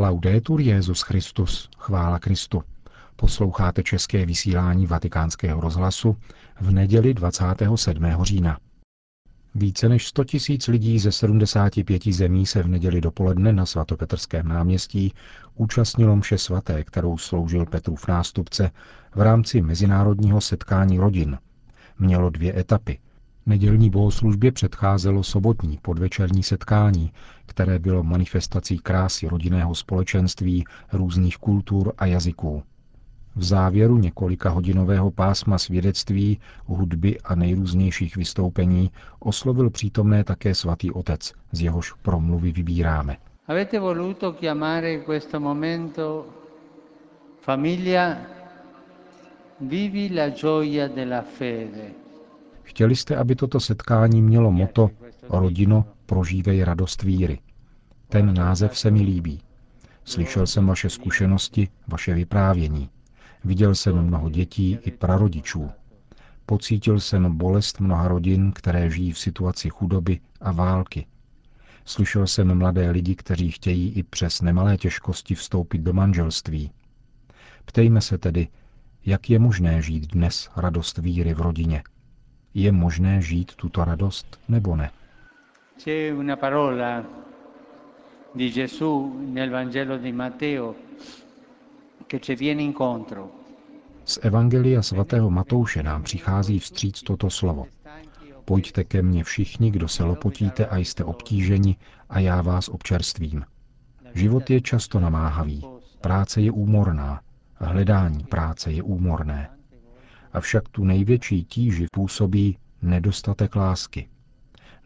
Laudetur Jezus Christus, chvála Kristu. Posloucháte české vysílání Vatikánského rozhlasu v neděli 27. října. Více než 100 tisíc lidí ze 75 zemí se v neděli dopoledne na svatopetrském náměstí účastnilo mše svaté, kterou sloužil Petrův nástupce v rámci mezinárodního setkání rodin. Mělo dvě etapy. Nedělní bohoslužbě předcházelo sobotní podvečerní setkání, které bylo manifestací krásy rodinného společenství různých kultur a jazyků. V závěru několika hodinového pásma svědectví, hudby a nejrůznějších vystoupení oslovil přítomné také svatý otec, z jehož promluvy vybíráme. Avete voluto chiamare questo momento famiglia vivi la gioia della fede. Chtěli jste, aby toto setkání mělo moto Rodino, prožívej radost víry. Ten název se mi líbí. Slyšel jsem vaše zkušenosti, vaše vyprávění. Viděl jsem mnoho dětí i prarodičů. Pocítil jsem bolest mnoha rodin, které žijí v situaci chudoby a války. Slyšel jsem mladé lidi, kteří chtějí i přes nemalé těžkosti vstoupit do manželství. Ptejme se tedy, jak je možné žít dnes radost víry v rodině. Je možné žít tuto radost nebo ne? C'è una parola di Gesù nel Vangelo di Matteo z Evangelia svatého Matouše nám přichází vstříc toto slovo. Pojďte ke mně všichni, kdo se lopotíte a jste obtíženi, a já vás občerstvím. Život je často namáhavý, práce je úmorná, hledání práce je úmorné. Avšak tu největší tíži působí nedostatek lásky.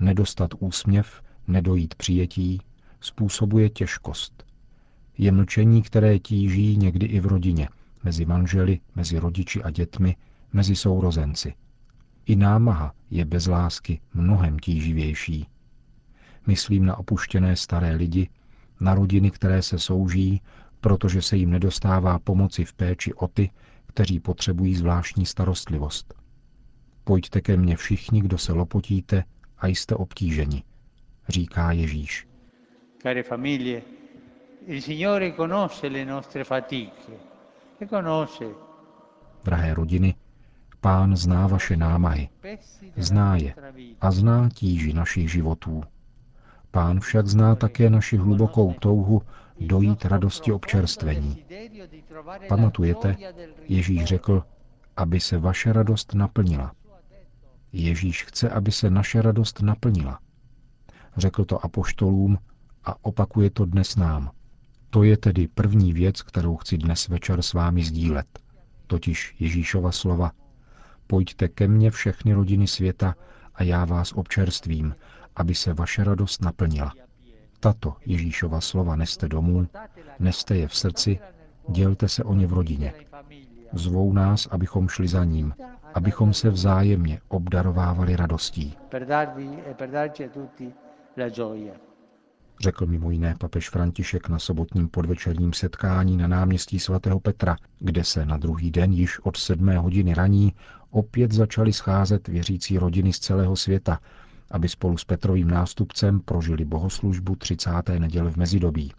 Nedostat úsměv, nedojít přijetí, způsobuje těžkost, je mlčení, které tíží někdy i v rodině, mezi manželi, mezi rodiči a dětmi, mezi sourozenci. I námaha je bez lásky mnohem tíživější. Myslím na opuštěné staré lidi, na rodiny, které se souží, protože se jim nedostává pomoci v péči o ty, kteří potřebují zvláštní starostlivost. Pojďte ke mně všichni, kdo se lopotíte a jste obtíženi, říká Ježíš. Care famiglie, Il Signore conosce le nostre fatiche. E conosce. Drahé rodiny, Pán zná vaše námahy, zná je a zná tíži našich životů. Pán však zná také naši hlubokou touhu dojít radosti občerstvení. Pamatujete, Ježíš řekl, aby se vaše radost naplnila. Ježíš chce, aby se naše radost naplnila. Řekl to apoštolům a opakuje to dnes nám. To je tedy první věc, kterou chci dnes večer s vámi sdílet, totiž Ježíšova slova. Pojďte ke mně všechny rodiny světa a já vás občerstvím, aby se vaše radost naplnila. Tato Ježíšova slova neste domů, neste je v srdci, dělte se o ně v rodině. Zvou nás, abychom šli za ním, abychom se vzájemně obdarovávali radostí. E řekl mimo jiné papež František na sobotním podvečerním setkání na náměstí svatého Petra, kde se na druhý den již od sedmé hodiny raní opět začaly scházet věřící rodiny z celého světa, aby spolu s Petrovým nástupcem prožili bohoslužbu 30. neděle v mezidobí.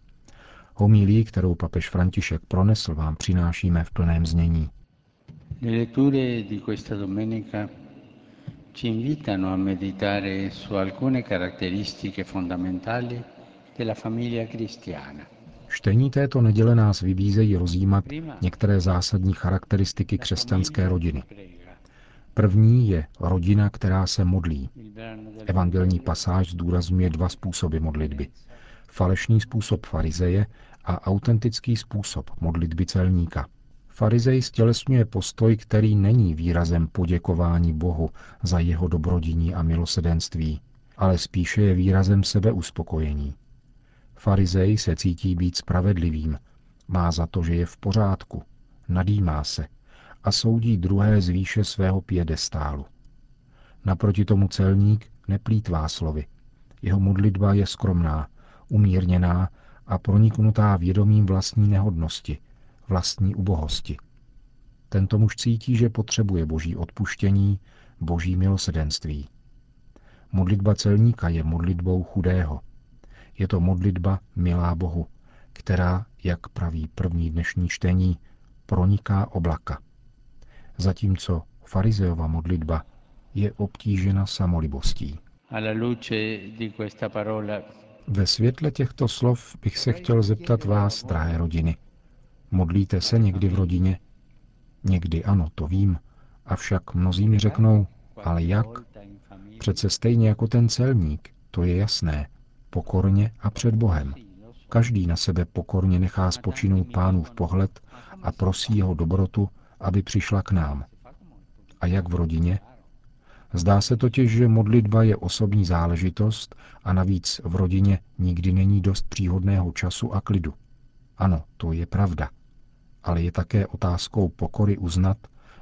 Homílí, kterou papež František pronesl, vám přinášíme v plném znění. Le letture di questa domenica ci invitano a meditare su alcune caratteristiche fondamentali Čtení této neděle nás vybízejí rozjímat některé zásadní charakteristiky křesťanské rodiny. První je rodina, která se modlí. Evangelní pasáž zdůrazňuje dva způsoby modlitby. Falešný způsob farizeje a autentický způsob modlitby celníka. Farizej stělesňuje postoj, který není výrazem poděkování Bohu za jeho dobrodiní a milosedenství, ale spíše je výrazem sebeuspokojení. Farizej se cítí být spravedlivým, má za to, že je v pořádku, nadýmá se a soudí druhé z výše svého piedestálu. Naproti tomu celník neplýtvá slovy. Jeho modlitba je skromná, umírněná a proniknutá vědomím vlastní nehodnosti, vlastní ubohosti. Tento muž cítí, že potřebuje boží odpuštění, boží milosedenství. Modlitba celníka je modlitbou chudého – je to modlitba milá Bohu, která, jak praví první dnešní čtení, proniká oblaka. Zatímco farizeova modlitba je obtížena samolibostí. Ve světle těchto slov bych se chtěl zeptat vás, drahé rodiny. Modlíte se někdy v rodině? Někdy ano, to vím, avšak mnozí mi řeknou, ale jak? Přece stejně jako ten celník, to je jasné, pokorně a před Bohem. Každý na sebe pokorně nechá spočinout pánův pohled a prosí jeho dobrotu, aby přišla k nám. A jak v rodině? Zdá se totiž, že modlitba je osobní záležitost a navíc v rodině nikdy není dost příhodného času a klidu. Ano, to je pravda. Ale je také otázkou pokory uznat,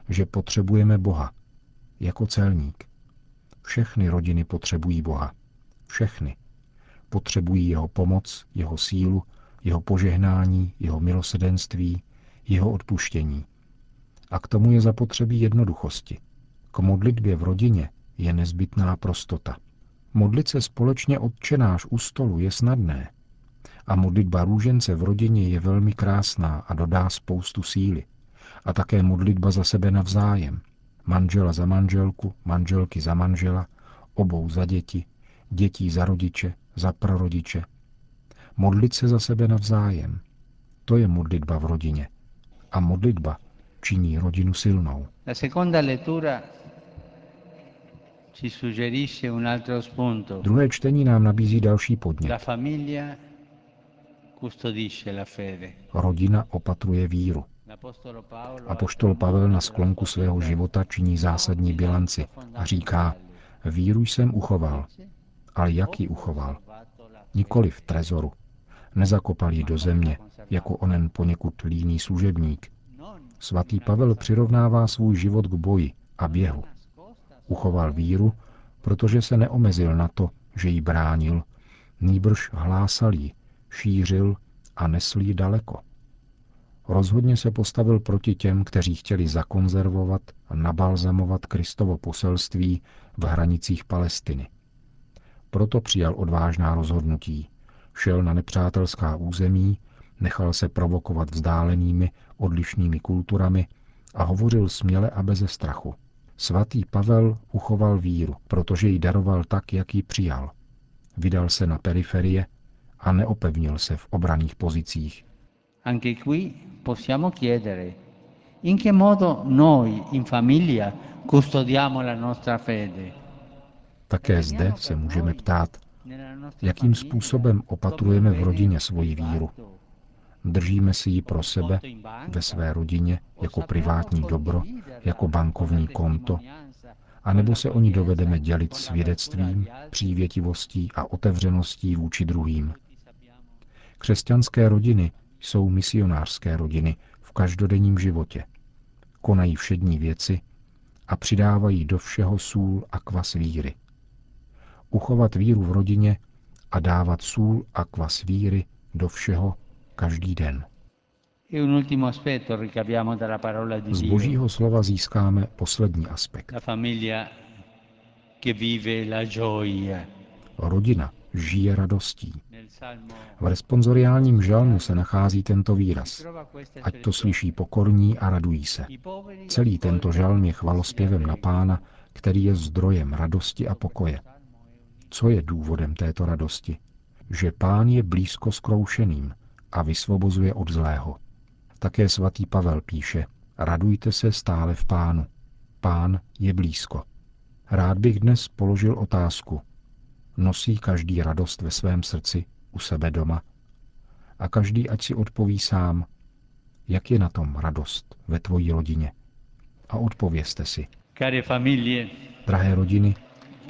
že potřebujeme Boha. Jako celník. Všechny rodiny potřebují Boha. Všechny. Potřebují jeho pomoc, jeho sílu, jeho požehnání, jeho milosedenství, jeho odpuštění. A k tomu je zapotřebí jednoduchosti. K modlitbě v rodině je nezbytná prostota. Modlit se společně odčenáš u stolu je snadné. A modlitba růžence v rodině je velmi krásná a dodá spoustu síly. A také modlitba za sebe navzájem. Manžela za manželku, manželky za manžela, obou za děti, dětí za rodiče, za prarodiče. Modlit se za sebe navzájem. To je modlitba v rodině. A modlitba činí rodinu silnou. La seconda lettura ci suggerisce un altro spunto. Druhé čtení nám nabízí další podnět. La famiglia custodisce la fede. Rodina opatruje víru. Apoštol Pavel na sklonku svého života činí zásadní bilanci a říká, víru jsem uchoval, ale jak ji uchoval? Nikoli v trezoru. Nezakopal ji do země, jako onen poněkud líný služebník. Svatý Pavel přirovnává svůj život k boji a běhu. Uchoval víru, protože se neomezil na to, že ji bránil, nýbrž hlásal ji, šířil a nesl ji daleko. Rozhodně se postavil proti těm, kteří chtěli zakonzervovat a nabalzamovat Kristovo poselství v hranicích Palestiny. Proto přijal odvážná rozhodnutí. Šel na nepřátelská území, nechal se provokovat vzdálenými, odlišnými kulturami a hovořil směle a beze strachu. Svatý Pavel uchoval víru, protože ji daroval tak, jak ji přijal. Vydal se na periferie a neopevnil se v obraných pozicích. Anche qui possiamo chiedere in che modo noi in famiglia custodiamo la nostra fede. Také zde se můžeme ptát, jakým způsobem opatrujeme v rodině svoji víru. Držíme si ji pro sebe, ve své rodině, jako privátní dobro, jako bankovní konto, anebo se o ní dovedeme dělit svědectvím, přívětivostí a otevřeností vůči druhým. Křesťanské rodiny jsou misionářské rodiny v každodenním životě. Konají všední věci a přidávají do všeho sůl a kvas víry. Uchovat víru v rodině a dávat sůl a kvas víry do všeho každý den. Z božího slova získáme poslední aspekt. Rodina žije radostí. V responsoriálním žalmu se nachází tento výraz. Ať to slyší pokorní a radují se. Celý tento žalm je chvalospěvem na pána, který je zdrojem radosti a pokoje. Co je důvodem této radosti? Že pán je blízko skroušeným, a vysvobozuje od zlého. Také svatý Pavel píše, radujte se stále v pánu. Pán je blízko. Rád bych dnes položil otázku. Nosí každý radost ve svém srdci, u sebe doma? A každý ať si odpoví sám, jak je na tom radost ve tvojí rodině. A odpovězte si. Care famiglie, Drahé rodiny,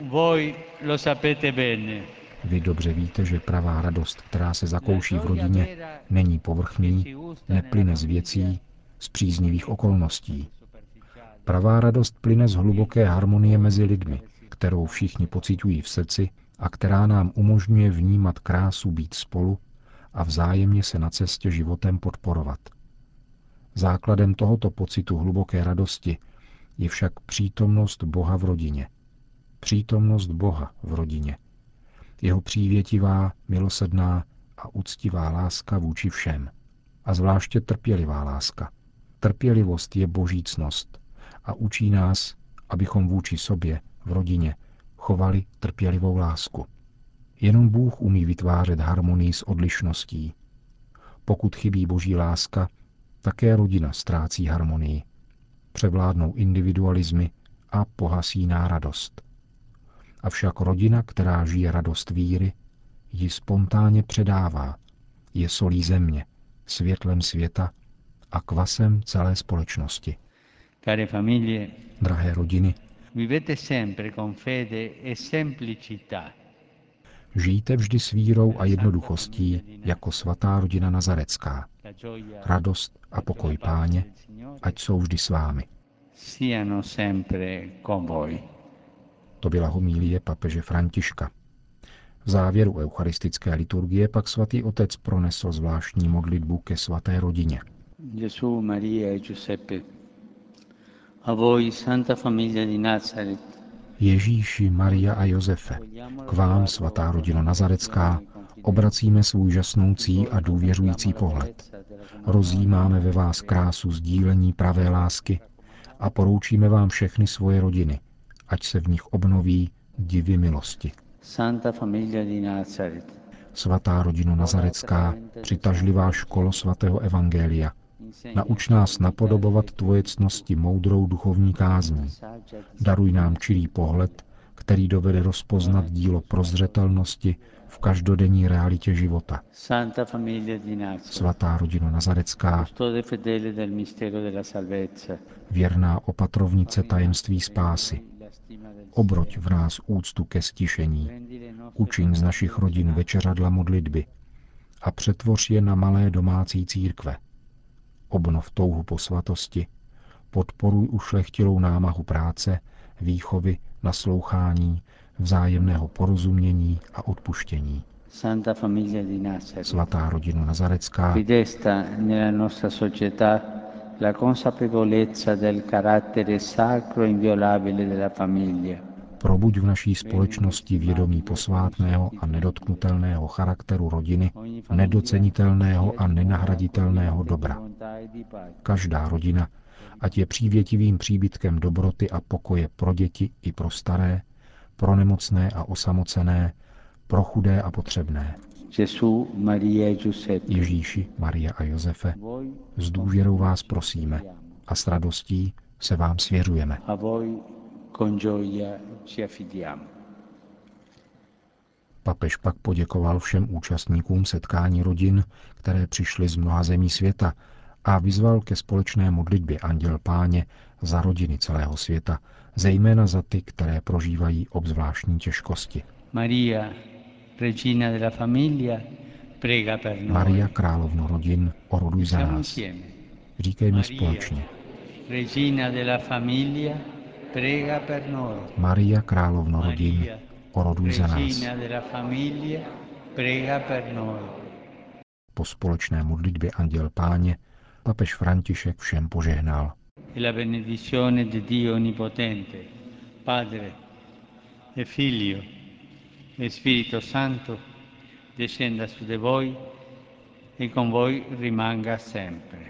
voi lo sapete bene. Vy dobře víte, že pravá radost, která se zakouší v rodině, není povrchní, neplyne z věcí, z příznivých okolností. Pravá radost plyne z hluboké harmonie mezi lidmi, kterou všichni pocitují v srdci a která nám umožňuje vnímat krásu být spolu a vzájemně se na cestě životem podporovat. Základem tohoto pocitu hluboké radosti je však přítomnost Boha v rodině. Přítomnost Boha v rodině – jeho přívětivá, milosedná a úctivá láska vůči všem. A zvláště trpělivá láska. Trpělivost je božícnost a učí nás, abychom vůči sobě, v rodině, chovali trpělivou lásku. Jenom Bůh umí vytvářet harmonii s odlišností. Pokud chybí boží láska, také rodina ztrácí harmonii. Převládnou individualizmy a pohasíná radost. Avšak rodina, která žije radost víry, ji spontánně předává, je solí země, světlem světa a kvasem celé společnosti. Care famiglie, Drahé rodiny, vivete sempre con fede e semplicità. žijte vždy s vírou a jednoduchostí jako svatá rodina nazarecká. Radost a pokoj páně, ať jsou vždy s vámi. siano sempre con voi. To byla homílie papeže Františka. V závěru eucharistické liturgie pak svatý otec pronesl zvláštní modlitbu ke svaté rodině. Gesù, Maria e Giuseppe, a voi, Santa Famiglia di Nazareth, Ježíši, Maria a Josefe, k vám, svatá rodina Nazarecká, obracíme svůj žasnoucí a důvěřující pohled. Rozjímáme ve vás krásu sdílení pravé lásky a poroučíme vám všechny svoje rodiny, ať se v nich obnoví divy milosti. Santa Famiglia di Nazareth, Svatá rodino Nazarecká, přitažlivá školo svatého Evangelia, nauč nás napodobovat tvoje cnosti moudrou duchovní kázní. Daruj nám čirý pohled, který dovede rozpoznat dílo prozřetelnosti v každodenní realitě života. Svatá rodino Nazarecká, věrná opatrovnice tajemství spásy, obroť v nás úctu ke stišení, učiň z našich rodin večeřadla modlitby a přetvoř je na malé domácí církve. Obnov touhu po svatosti, podporuj ušlechtilou námahu práce, výchovy, naslouchání, vzájemného porozumění a odpuštění. Svatá rodino Nazarecká, la consapevolezza del carattere sacro e inviolabile della famiglia, probuď v naší společnosti vědomí posvátného a nedotknutelného charakteru rodiny, nedocenitelného a nenahraditelného dobra. Každá rodina, ať je přívětivým příbytkem dobroty a pokoje pro děti i pro staré, pro nemocné a osamocené, pro chudé a potřebné. Ježíši, Maria a Josefe, s důvěrou vás prosíme a s radostí se vám svěřujeme. Papež pak poděkoval všem účastníkům setkání rodin, které přišly z mnoha zemí světa a vyzval ke společné modlitbě Anděl Páně za rodiny celého světa, zejména za ty, které prožívají obzvláštní těžkosti. Maria, Maria, královno rodin, oroduj za nás. Říkejme společně. Maria, královno rodin, oroduj za nás. Po společné modlitbě Anděl Páně papež František všem požehnal. E la benedizione di Dio Onnipotente, Padre e Figlio e Spirito Santo, descenda su di voi e con voi rimanga sempre.